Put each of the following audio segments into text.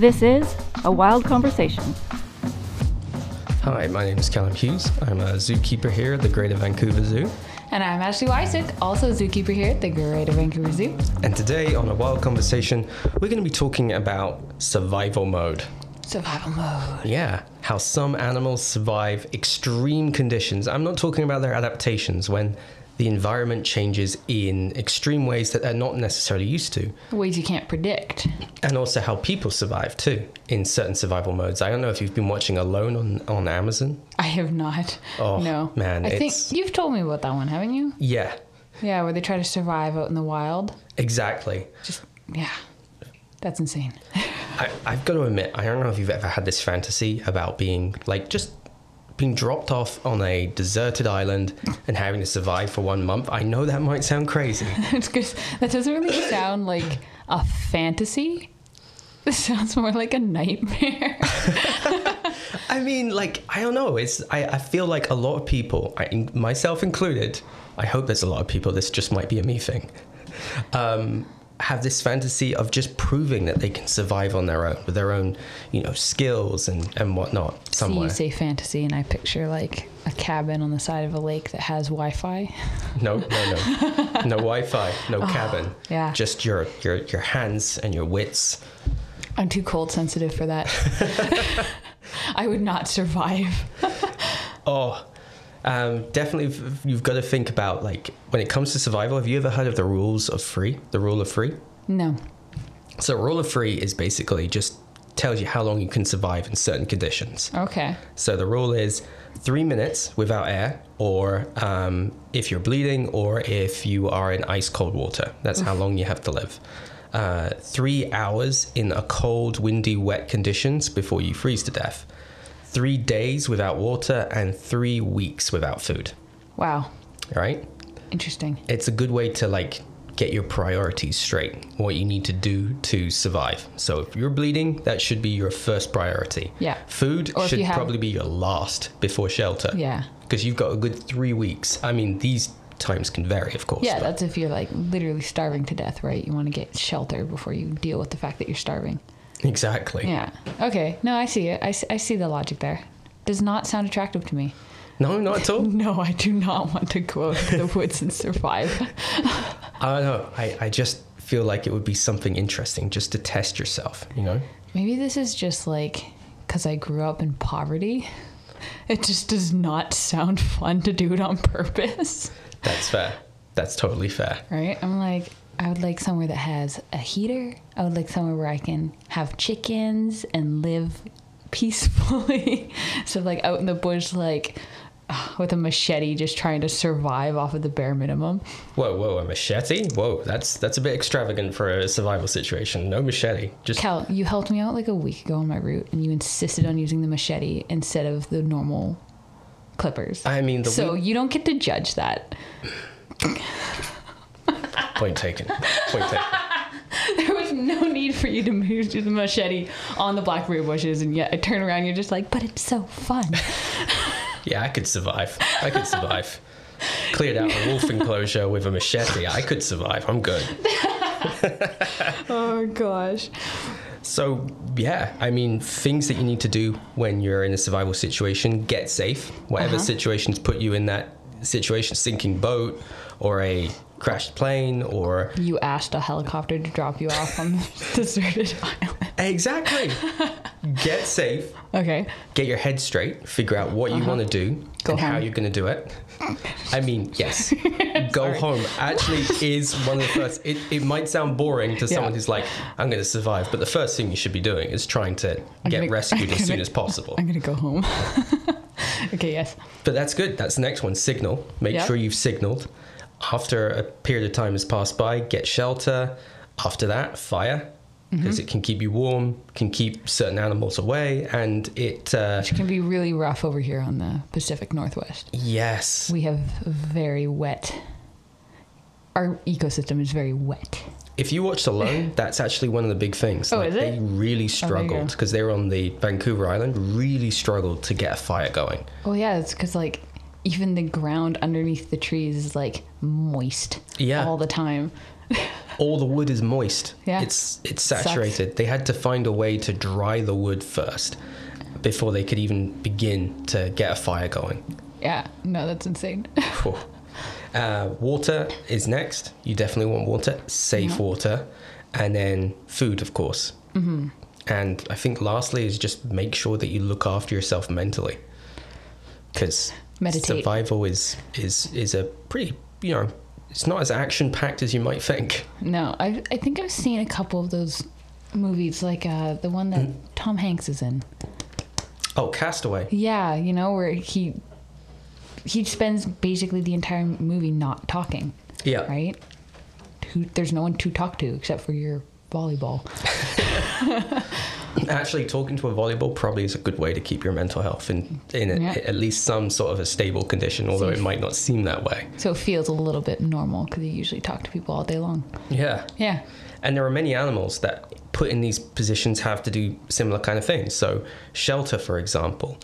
This is A Wild Conversation. Hi, my name is Calum Hughes. I'm a zookeeper here at the Greater Vancouver Zoo. And I'm Ashley Wysick, also a zookeeper here at the Greater Vancouver Zoo. And today on A Wild Conversation, we're going to be talking about survival mode. Survival mode. Yeah, how some animals survive extreme conditions. I'm not talking about their adaptations when the environment changes in extreme ways that they're not necessarily used to. Ways you can't predict. And also how people survive too in certain survival modes. I don't know if you've been watching Alone on, on Amazon. I have not. Oh, no. man, I think you've told me about that one, haven't you? Yeah, Yeah, where they try to survive out in the wild. exactly. Just, yeah. That's insane. I, I've got to admit, I don't know if you've ever had this fantasy about being like just being dropped off on a deserted island and having to survive for one month. I know that might sound crazy. it's that doesn't really sound like a fantasy. This sounds more like a nightmare. I mean, like, I don't know. It's I, I feel like a lot of people, I, myself included, I hope there's a lot of people, this just might be a me thing, um, have this fantasy of just proving that they can survive on their own with their own, you know, skills and, and whatnot So you say fantasy, and I picture like a cabin on the side of a lake that has Wi-Fi. No, no, no, no Wi-Fi, no oh, cabin. Oh, yeah. just your your your hands and your wits. I'm too cold sensitive for that. I would not survive. Oh, um, definitely. You've got to think about like when it comes to survival. Have you ever heard of the rules of free? The rule of free. No. So, rule of free is basically just tells you how long you can survive in certain conditions. Okay. So the rule is three minutes without air, or um, if you're bleeding, or if you are in ice cold water. That's how long you have to live. Uh, three hours in a cold, windy, wet conditions before you freeze to death. Three days without water, and three weeks without food. Wow. Right? Interesting. It's a good way to like get your priorities straight, what you need to do to survive. So if you're bleeding, that should be your first priority. Yeah. Food Or should have- probably be your last before shelter. Yeah. Because you've got a good three weeks. I mean, these times can vary, of course. Yeah, but- that's if you're like literally starving to death, right? You want to get shelter before you deal with the fact that you're starving. Exactly. Yeah. Okay. No, I see it. I, I see the logic there. Does not sound attractive to me. No, not at all. No, I do not want to go out to the woods and survive. I don't know. I, I just feel like it would be something interesting just to test yourself, you know? Maybe this is just like because I grew up in poverty. It just does not sound fun to do it on purpose. That's fair. That's totally fair. right? I'm like, I would like somewhere that has a heater. I would like somewhere where I can have chickens and live peacefully. so like out in the bush, like with a machete, just trying to survive off of the bare minimum. Whoa, whoa, a machete? Whoa, that's that's a bit extravagant for a survival situation. No machete. Just Cal, you helped me out like a week ago on my route, and you insisted on using the machete instead of the normal clippers. I mean, the so week- you don't get to judge that. Point taken. Point taken. There was no need for you to use the machete on the blackberry bushes, and yet I turn around, you're just like, but it's so fun. Yeah, I could survive. I could survive. Cleared out a wolf enclosure with a machete. I could survive. I'm good. oh gosh. So, yeah, I mean, things that you need to do when you're in a survival situation get safe. Whatever Uh-huh. situations put you in that situation, sinking boat or a crashed plane or. You asked a helicopter to drop you off on the deserted island. Exactly. get safe. Okay. get your head straight, figure out what you want to do Uh-huh. Go and how you're going to do it. I mean, yes, go home actually is one of the first. It, it might sound boring to someone who's like, I'm going to survive, but the first thing you should be doing is trying to get gonna- rescued I'm as soon as possible. I'm gonna go home. okay, yes. But that's good. That's the next one. Signal. Make Yeah. sure you've signaled. After a period of time has passed by, get shelter. After that, fire. Because Mm-hmm. it can keep you warm, can keep certain animals away, and it, uh, Which can be really rough over here on the Pacific Northwest. yes, We have very wet. Our ecosystem is very wet. If you watched Alone, that's actually one of the big things. Oh, is it? They really struggled go. because they were on the Vancouver Island. Really struggled to get a fire going. Oh yeah, it's because like even the ground underneath the trees is like moist Yeah. all the time. all the wood is moist. Yeah. It's it's Sucks. saturated. They had to find a way to dry the wood first before they could even begin to get a fire going. Yeah, no, that's insane. Uh, water is next. You definitely want water, safe water, and then food, of course. Mm-hmm. And I think lastly is just make sure that you look after yourself mentally, because Meditate. survival is is is a pretty you know it's not as action packed as you might think. No, I I think I've seen a couple of those movies, like uh, the one that Tom Hanks is in. Oh, Castaway. Yeah, you know where he he spends basically the entire movie not talking, Yeah. right? Who, there's no one to talk to except for your volleyball. Actually, talking to a volleyball probably is a good way to keep your mental health in in a, Yeah. at least some sort of a stable condition, although it might not seem that way. So it feels a little bit normal because you usually talk to people all day long. Yeah. Yeah. And there are many animals that put in these positions have to do similar kind of things. So, shelter, for example,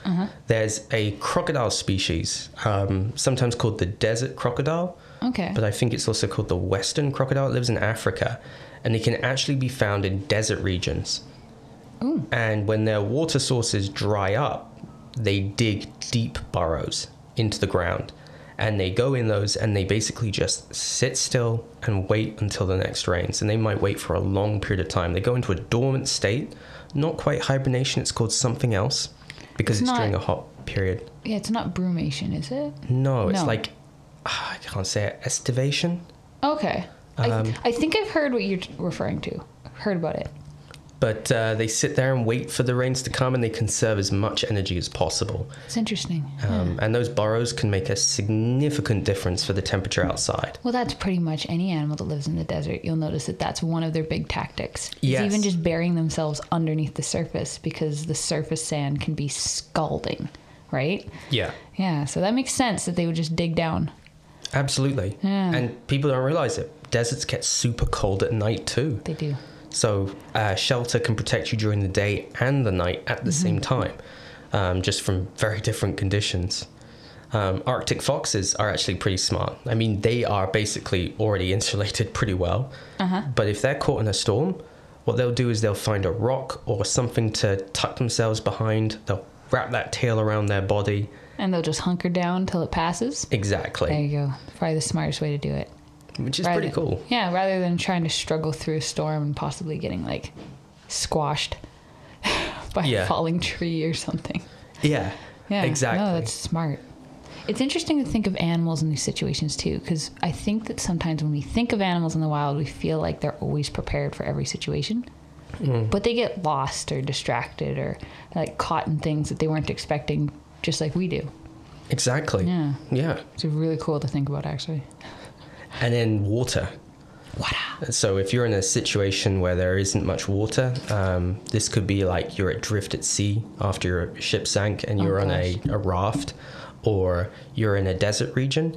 there's a crocodile species, um, sometimes called the desert crocodile, Okay. but I think it's also called the western crocodile. It lives in Africa, and it can actually be found in desert regions. And when their water sources dry up, they dig deep burrows into the ground. And they go in those and they basically just sit still and wait until the next rains. And they might wait for a long period of time. They go into a dormant state, not quite hibernation, it's called something else because It's it's, during a hot period. yeah, it's not brumation, is it? No, it's No. like, ah, I can't say it, estivation. Okay. Um, I, I think I've heard what you're referring to. Heard about it. But uh, they sit there and wait for the rains to come and they conserve as much energy as possible. It's interesting. Um, And those burrows can make a significant difference for the temperature outside. Well, that's pretty much any animal that lives in the desert. You'll notice that that's one of their big tactics. Yes. even just burying themselves underneath the surface because the surface sand can be scalding, right? Yeah, Yeah, so that makes sense that they would just dig down. absolutely. Yeah. And people don't realize it. Deserts get super cold at night too. They do. So uh, shelter can protect you during the day and the night at the same time, um, just from very different conditions. Um, Arctic foxes are actually pretty smart. I mean, they are basically already insulated pretty well. But if they're caught in a storm, what they'll do is they'll find a rock or something to tuck themselves behind. They'll wrap that tail around their body. And they'll just hunker down till it passes. Exactly. There you go. Probably the smartest way to do it. Which is Rather- pretty cool. Yeah, rather than trying to struggle through a storm and possibly getting like squashed by Yeah. a falling tree or something. Yeah. Yeah, Exactly. No, that's smart. It's interesting to think of animals in these situations too, because I think that sometimes when we think of animals in the wild, we feel like they're always prepared for every situation. Mm. But they get lost or distracted or like caught in things that they weren't expecting, just like we do. Exactly. Yeah. Yeah. It's really cool to think about, actually. And then water. Water. So if you're in a situation where there isn't much water, um, this could be like you're adrift at sea after your ship sank and you're on a, a raft, or you're in a desert region.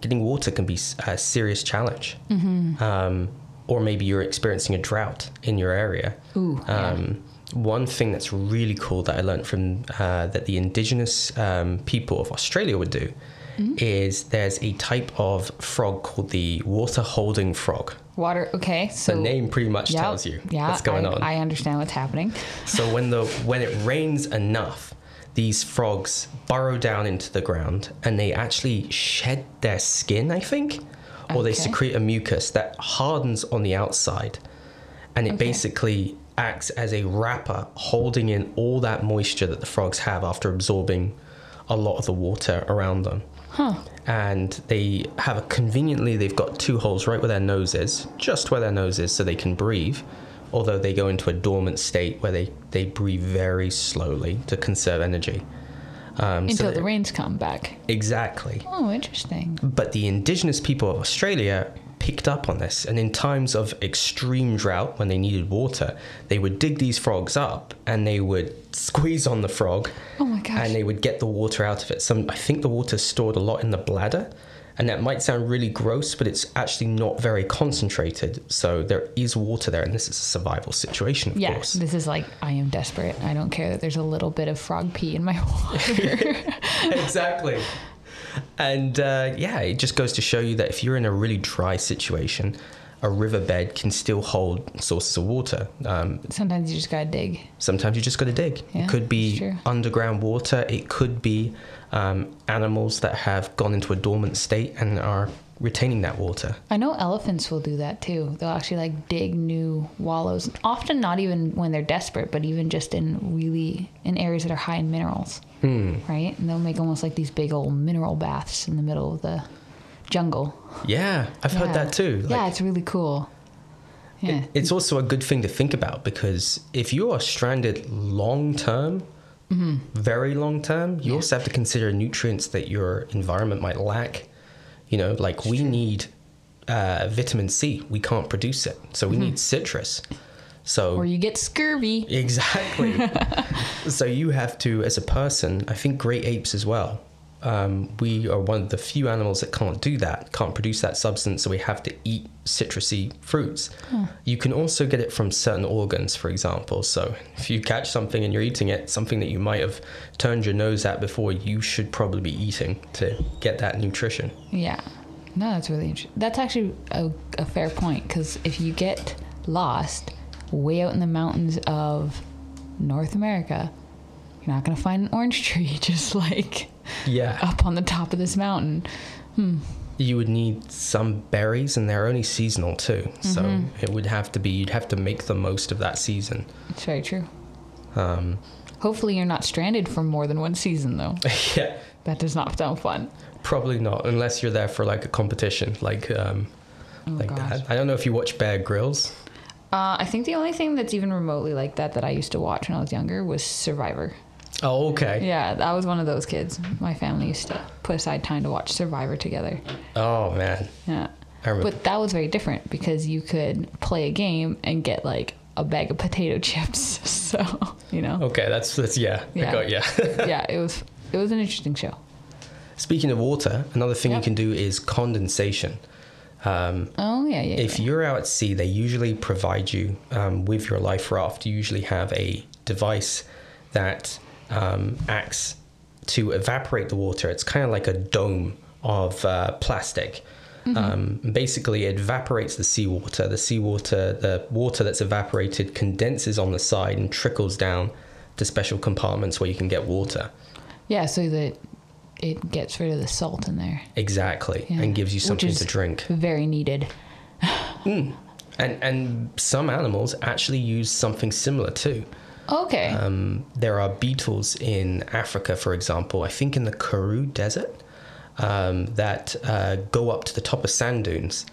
Getting water can be a serious challenge. Mm-hmm. Um, or maybe you're experiencing a drought in your area. Ooh, yeah. Um, One thing that's really cool that I learned from uh, that the indigenous um, people of Australia would do Mm-hmm. is there's a type of frog called the water holding frog. Water. Okay. So The name pretty much Yeah, tells you yeah, what's going I, on. I understand what's happening. So when the when it rains enough, these frogs burrow down into the ground and they actually shed their skin, I think, or they secrete a mucus that hardens on the outside, and it Okay. basically acts as a wrapper holding in all that moisture that the frogs have after absorbing a lot of the water around them. Huh. And they have a conveniently, they've got two holes right where their nose is, just where their nose is, so they can breathe. Although they go into a dormant state where they, they breathe very slowly to conserve energy. Um, so Until the rains come back. Exactly. Oh, interesting. But the indigenous people of Australia picked up on this, and in times of extreme drought, when they needed water, they would dig these frogs up and they would squeeze on the frog, Oh my gosh. and they would get the water out of it. Some, I think the water's stored a lot in the bladder, and that might sound really gross, but it's actually not very concentrated. So there is water there, and this is a survival situation, of Yeah, course. this is like I am desperate. I don't care that there's a little bit of frog pee in my water. exactly. And uh, yeah, it just goes to show you that if you're in a really dry situation, a riverbed can still hold sources of water. Um, Sometimes you just gotta dig. sometimes you just got to dig. Yeah, it could be underground water. It could be um, animals that have gone into a dormant state and are retaining that water. I know elephants will do that too. They'll actually like dig new wallows. Often not even when they're desperate, but even just in really in areas that are high in minerals. Hmm. Right? And they'll make almost like these big old mineral baths in the middle of the jungle. Yeah, I've heard that too. yeah, it's really cool. Yeah. it- it's also a good thing to think about because if you are stranded long term, very long term, you Mm-hmm. Yeah. also have to consider nutrients that your environment might lack. You know, like we need uh, vitamin C, we can't produce it, so we need citrus. So Mm-hmm. or you get scurvy. Exactly. so you have to, as a person, I think great apes as well. Um, we are one of the few animals that can't do that, can't produce that substance, so we have to eat citrusy fruits. You can also get it from certain organs, for example. So if you catch something and you're eating it, something that you might have turned your nose at before, you should probably be eating to get that nutrition. Yeah. No, that's really interesting. That's actually a, a fair point because if you get lost way out in the mountains of North America, you're not going to find an orange tree just like Yeah. up on the top of this mountain. you would need some berries and they're only seasonal too so Mm-hmm. it would have to be you'd have to make the most of that season It's very true. um, Hopefully, you're not stranded for more than one season, though. yeah That does not sound fun. probably not unless you're there for like a competition like um, like Oh, gosh. that i don't know if you watch Bear Grylls Uh, I think the only thing that's even remotely like that that I used to watch when I was younger was Survivor. Oh okay Yeah, I was one of those kids. My family used to put aside time to watch Survivor together. oh man Yeah. I remember. But that was very different because you could play a game and get like a bag of potato chips. So, you know. okay that's that's yeah, Yeah. got yeah yeah, it was it was an interesting show. speaking of water another thing you can do is condensation um, Oh, yeah, yeah. if yeah. you're out at sea, they usually provide you um, with your life raft. You usually have a device that um, acts to evaporate the water. It's kind of like a dome of uh, plastic. Um, basically, it evaporates the seawater. The seawater, the water that's evaporated, condenses on the side and trickles down to special compartments where you can get water. Yeah, so that it gets rid of the salt in there. Exactly, Yeah. and gives you something to drink. Very needed. And and some animals actually use something similar too. Okay. Um, there are beetles in Africa, for example, I think in the Karoo Desert, um, that uh, go up to the top of sand dunes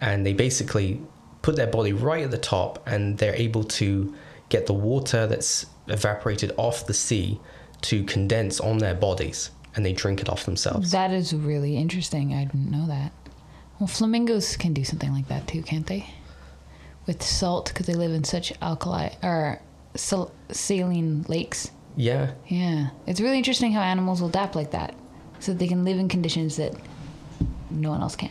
and they basically put their body right at the top and they're able to get the water that's evaporated off the sea to condense on their bodies and they drink it off themselves. that is really interesting. I didn't know that. Well, flamingos can do something like that too, can't they? With salt, because they live in such alkali or sal- saline lakes. Yeah, Yeah, it's really interesting how animals will adapt like that, so that they can live in conditions that no one else can.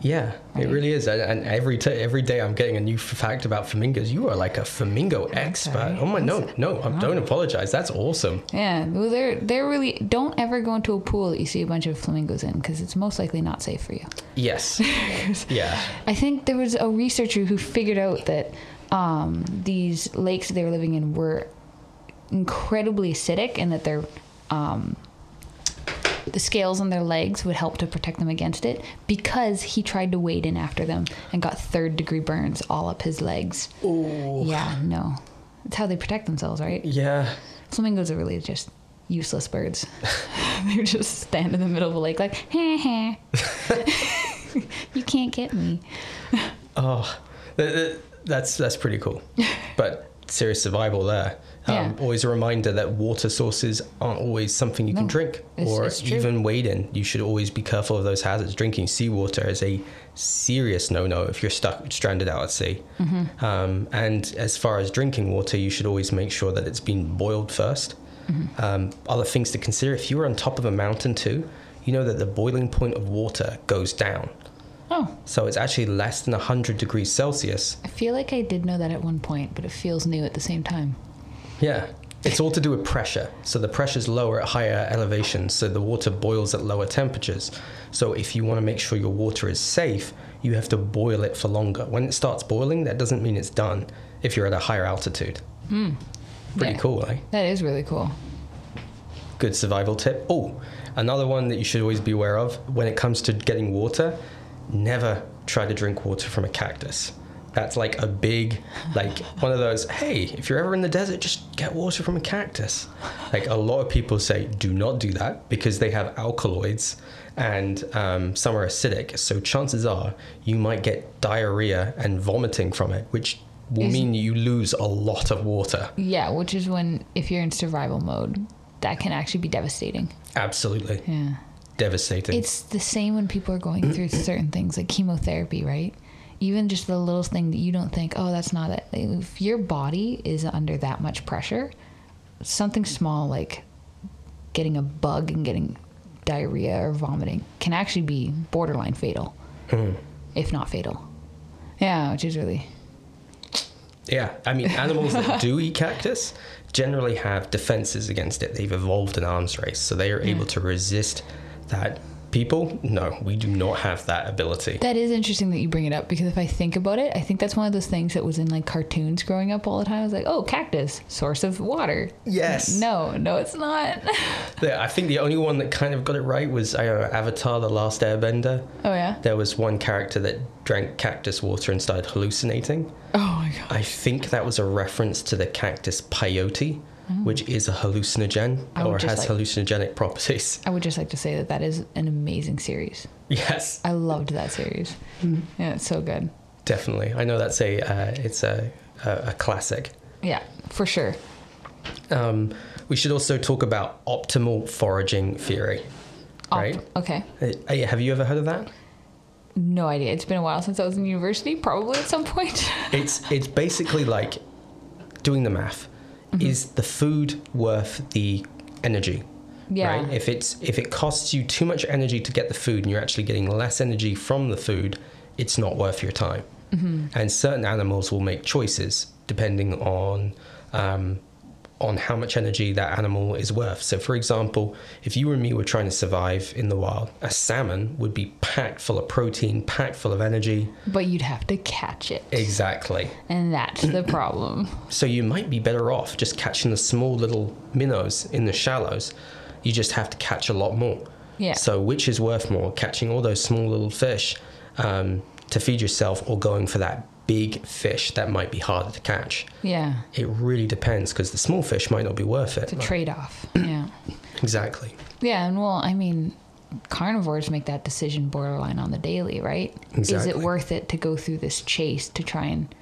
yeah, it really is. And- And every t- every day I'm getting a new fact about flamingos. You are like a flamingo expert. right. Oh my, no, no, I don't apologize. That's awesome. Yeah, well, they're they're really don't ever go into a pool that you see a bunch of flamingos in because it's most likely not safe for you. Yes. yeah. I think there was a researcher who figured out that um, these lakes they were living in were incredibly acidic and that their um, the scales on their legs would help to protect them against it because he tried to wade in after them and got third degree burns all up his legs. Oh. Yeah, no. It's how they protect themselves, right? Yeah. Flamingos are really just useless birds. They're just stand in the middle of a lake like, heh heh. you can't get me. Oh, that's that's pretty cool. But serious survival there. Um, Yeah. Always a reminder that water sources aren't always something you can drink it's- or it's even wade in. You should always be careful of those hazards. Drinking seawater is a serious no-no if you're stuck stranded out at sea. Mm-hmm. Um, and as far as drinking water, you should always make sure that it's been boiled 1st Mm-hmm. Um, other things to consider: if you were on top of a mountain too, you know that the boiling point of water goes down. Oh, So it's actually less than 100 degrees Celsius. I feel like I did know that at one point, but it feels new at the same time. Yeah. It's all to do with pressure. So the pressure's lower at higher elevations, so the water boils at lower temperatures. So if you want to make sure your water is safe, you have to boil it for longer. When it starts boiling, that doesn't mean it's done if you're at a higher altitude. Hmm. Pretty Yeah. cool, eh? That is really cool. Good survival tip. Oh, another one that you should always be aware of when it comes to getting water, never try to drink water from a cactus. That's like a big, like one of those, hey, if you're ever in the desert, just get water from a cactus. Like a lot of people say, do not do that because they have alkaloids and um, some are acidic. So chances are you might get diarrhea and vomiting from it, which will Is- mean you lose a lot of water. Yeah, which is when if you're in survival mode, that can actually be devastating. Absolutely Yeah. Devastating. It's the same when people are going through certain things like chemotherapy, right? Even just the little thing that you don't think, oh, that's not it. If your body is under that much pressure, something small like getting a bug and getting diarrhea or vomiting can actually be borderline fatal, mm-hmm. if not fatal. Yeah, which is really Yeah, I mean, animals that do eat cactus generally have defenses against it. They've evolved an arms race, so they are able to resist that. People, no, we do not have that ability. That is interesting that you bring it up because if I think about it, I think that's one of those things that was in like cartoons growing up all the time. I was like, oh, cactus, source of water. Yes. No, no, it's not. The- I think the only one that kind of got it right was uh, Avatar: The Last Airbender. oh, yeah? There was one character that drank cactus water and started hallucinating. Oh, my God. I think that was a reference to the cactus peyote, which is a hallucinogen or has like- hallucinogenic properties. I would just like to say that that is an amazing series. Yes, I loved that series. Yeah, it's so good. definitely. I know that's a uh, it's a, a a classic. Yeah, for sure. Um, we should also talk about optimal foraging theory. Op- Right. Okay. Uh, have you ever heard of that? No idea. It's been a while since I was in university, probably at some point. It's it's basically like doing the math. Is the food worth the energy? Yeah. Right? If it's if it costs you too much energy to get the food and you're actually getting less energy from the food, it's not worth your time. And certain animals will make choices depending on um, on how much energy that animal is worth. So, for example, if you and me were trying to survive in the wild, a salmon would be packed full of protein, packed full of energy. but you'd have to catch it. Exactly. And that's the problem. So you might be better off just catching the small little minnows in the shallows. You just have to catch a lot more. Yeah. So which is worth more, catching all those small little fish um, to feed yourself, or going for that big fish that might be harder to catch? Yeah. It really depends because the small fish might not be worth it. It's a trade off. Yeah. Exactly. Yeah, and well, I mean, carnivores make that decision borderline on the daily, right? Exactly. Is it worth it to go through this chase to try and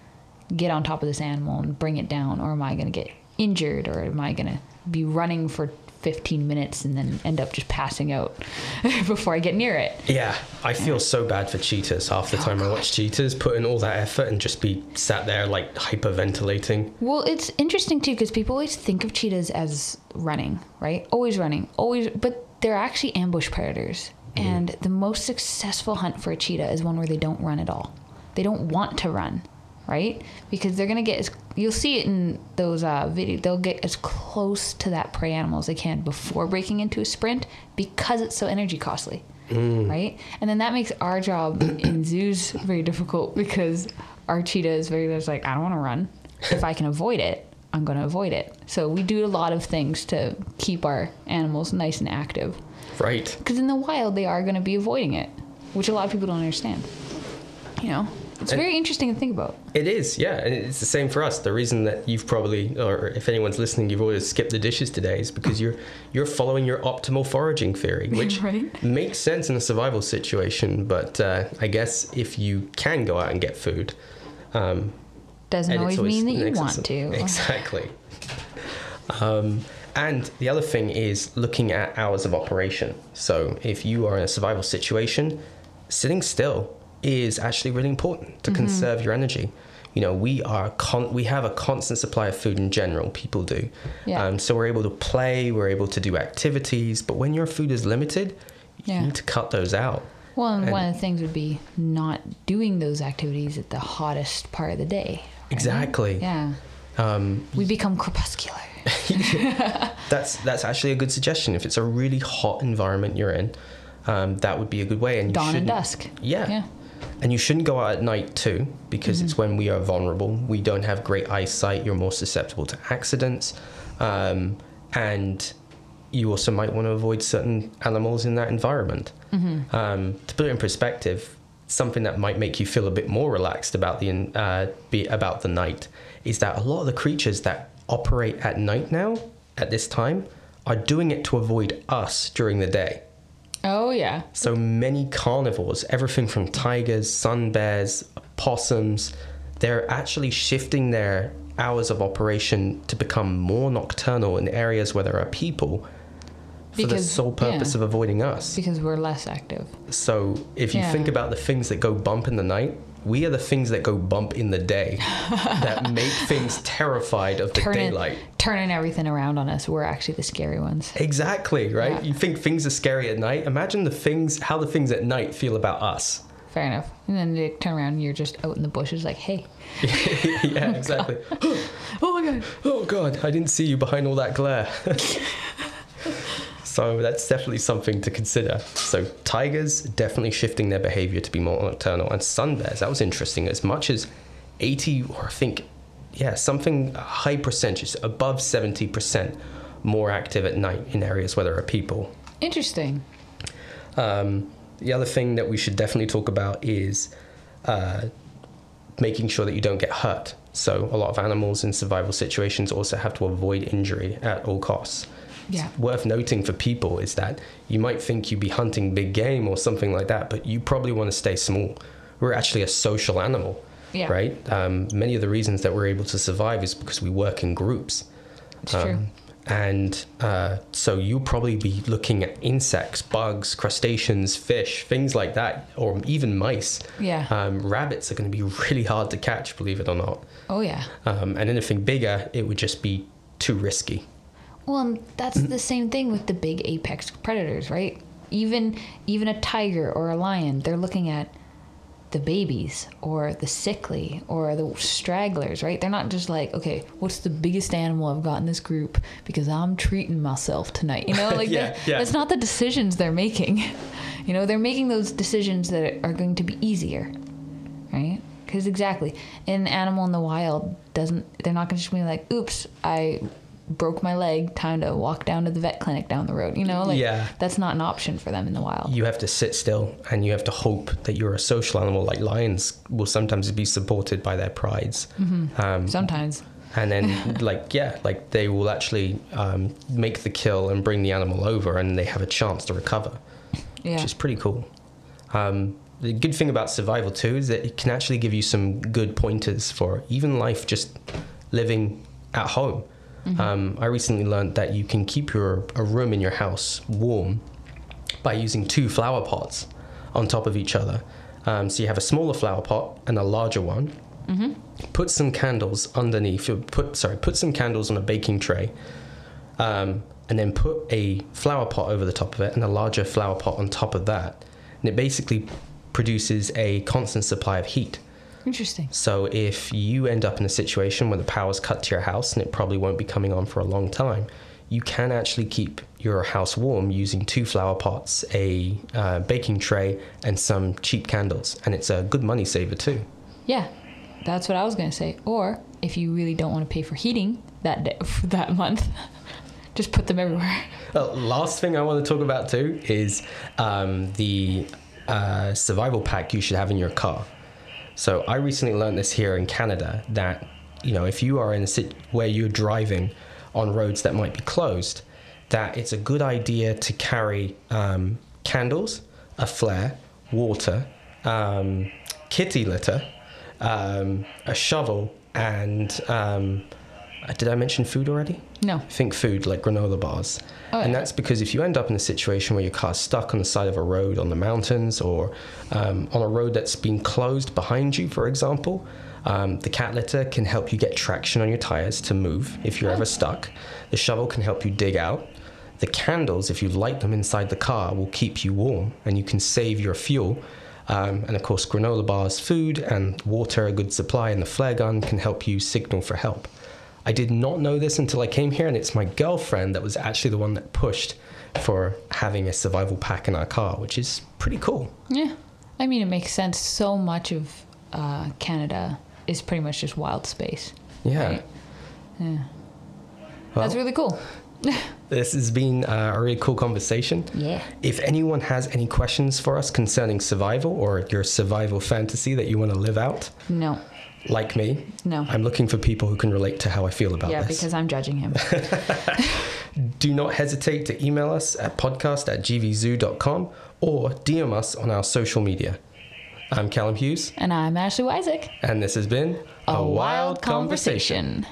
get on top of this animal and bring it down, or am I going to get injured, or am I going to be running for 15 minutes and then end up just passing out before I get near it? Yeah, I feel so bad for cheetahs half the oh, time I watch cheetahs put in all that effort and just be sat there like hyperventilating. Well, it's interesting too because people always think of cheetahs as running, right? Always running, always, but they're actually ambush predators. Mm-hmm. And the most successful hunt for a cheetah is one where they don't run at all. They don't want to run, right? Because they're gonna get as you'll see it in those uh, videos. They'll get as close to that prey animal as they can before breaking into a sprint because it's so energy costly, right? And then that makes our job in zoos very difficult because our cheetah is very much like I don't want to run. If I can avoid it, I'm going to avoid it. So we do a lot of things to keep our animals nice and active. Right. Because in the wild, they are going to be avoiding it, which a lot of people don't understand. You know, it's And- very interesting to think about. It is, yeah, and it's the same for us. The reason that you've probably, or if anyone's listening, you've always skipped the dishes today is because you're you're following your optimal foraging theory, which Right. makes sense in a survival situation. But uh, I guess if you can go out and get food, um, Doesn't and always mean that you want to. Exactly. Um, and the other thing is looking at hours of operation. So if you are in a survival situation, sitting still is actually really important to Mm-hmm. conserve your energy. You know, we are con- we have a constant supply of food in general. People do, Yeah. um, so we're able to play, we're able to do activities. But when your food is limited, Yeah. you need to cut those out. Well, and, And- one of the things would be not doing those activities at the hottest part of the day. right? Exactly. Yeah. Um, We become crepuscular. that's that's actually a good suggestion. If it's a really hot environment you're in, um, that would be a good way. And you Dawn and dusk. Yeah. Yeah. And you shouldn't go out at night too, because it's when we are vulnerable. We don't have great eyesight. You're more susceptible to accidents, um, and you also might want to avoid certain animals in that environment. Um, to put it in perspective, something that might make you feel a bit more relaxed about the uh, be, about the night is that a lot of the creatures that operate at night now, at this time, are doing it to avoid us during the day. Oh yeah. So many carnivores, everything from tigers, sun bears, possums, they're actually shifting their hours of operation to become more nocturnal in areas where there are people for the sole purpose yeah. of avoiding us. Because we're less active. So if you Yeah. think about the things that go bump in the night, we are the things that go bump in the day that make things terrified of the Turning daylight. turning everything around on us. We're actually the scary ones. Exactly, right? Yeah. You think things are scary at night. Imagine the things how the things at night feel about us. Fair enough. And then they turn around and you're just out in the bushes like, hey. yeah, exactly. Oh my god. Oh god, I didn't see you behind all that glare. So that's definitely something to consider. So tigers definitely shifting their behavior to be more nocturnal, and sun bears. That was interesting. As much as eighty, or I think, yeah, something high percentage, above seventy percent, more active at night in areas where there are people. Interesting. Um, the other thing that we should definitely talk about is uh, making sure that you don't get hurt. So, a lot of animals in survival situations also have to avoid injury at all costs. Yeah. Worth noting for people is that you might think you'd be hunting big game or something like that, but you probably want to stay small. We're actually a social animal, Yeah. right? Um, many of the reasons that we're able to survive is because we work in groups. It's Um, true. And uh, so you'll probably be looking at insects, bugs, crustaceans, fish, things like that, or even mice. Yeah. Um, rabbits are going to be really hard to catch, believe it or not. Oh yeah. Um, and anything bigger, it would just be too risky. Well, um, that's the same thing with the big apex predators, right? Even even a tiger or a lion, they're looking at the babies or the sickly or the stragglers, right? They're not just like, okay, what's the biggest animal I've got in this group because I'm treating myself tonight. You know, like Yeah, yeah. that's not the decisions they're making. You know, they're making those decisions that are going to be easier, right? Because exactly, an animal in the wild doesn't. They're not going to just be like, "Oops, I broke my leg. Time to walk down to the vet clinic down the road." You know, like Yeah. that's not an option for them in the wild. You have to sit still and you have to hope that you're a social animal. Like lions will sometimes be supported by their prides. Um, Sometimes, and then like yeah like they will actually um, make the kill and bring the animal over and they have a chance to recover yeah, which is pretty cool um, the good thing about survival too is that it can actually give you some good pointers for even life just living at home um, i recently learned that you can keep your a room in your house warm by using two flower pots on top of each other. Um, so you have a smaller flower pot and a larger one. Put some candles underneath put sorry put some candles on a baking tray um, and then put a flower pot over the top of it and a larger flower pot on top of that. And it basically produces a constant supply of heat interesting. so if you end up in a situation where the power's cut to your house and it probably won't be coming on for a long time you can actually keep your house warm using two flower pots a uh, baking tray and some cheap candles and it's a good money saver too Yeah, that's what I was gonna say. Or if you really don't want to pay for heating that day, that month, just put them everywhere. Uh, last thing I want to talk about too is um, the uh, survival pack you should have in your car. So I recently learned this here in Canada that you know if you are in a sit where you're driving on roads that might be closed, that it's a good idea to carry um, candles, a flare, water, um, kitty litter, um, a shovel, and um, did I mention food already? No. think food like granola bars. Oh, and that's because if you end up in a situation where your car's stuck on the side of a road on the mountains or um, on a road that's been closed behind you, for example, um, the cat litter can help you get traction on your tires to move if you're ever stuck. The shovel can help you dig out. The candles, if you light them inside the car, will keep you warm and you can save your fuel. Um, and of course, granola bars, food, and water, a good supply, and the flare gun can help you signal for help. I did not know this until I came here, and it's my girlfriend that was actually the one that pushed for having a survival pack in our car, which is pretty cool. Yeah. I mean, it makes sense. So much of uh, Canada is pretty much just wild space. Yeah. Right. Yeah. Well, That's really cool. This has been uh, a really cool conversation. Yeah. If anyone has any questions for us concerning survival or your survival fantasy that you want to live out, No. Like me, No. I'm looking for people who can relate to how I feel about yeah, this. Yeah, because I'm judging him. Do not hesitate to email us at podcast at gvzoo.com or DM us on our social media. I'm Calum Hughes, and I'm Ashley Isaac. and this has been A wild conversation.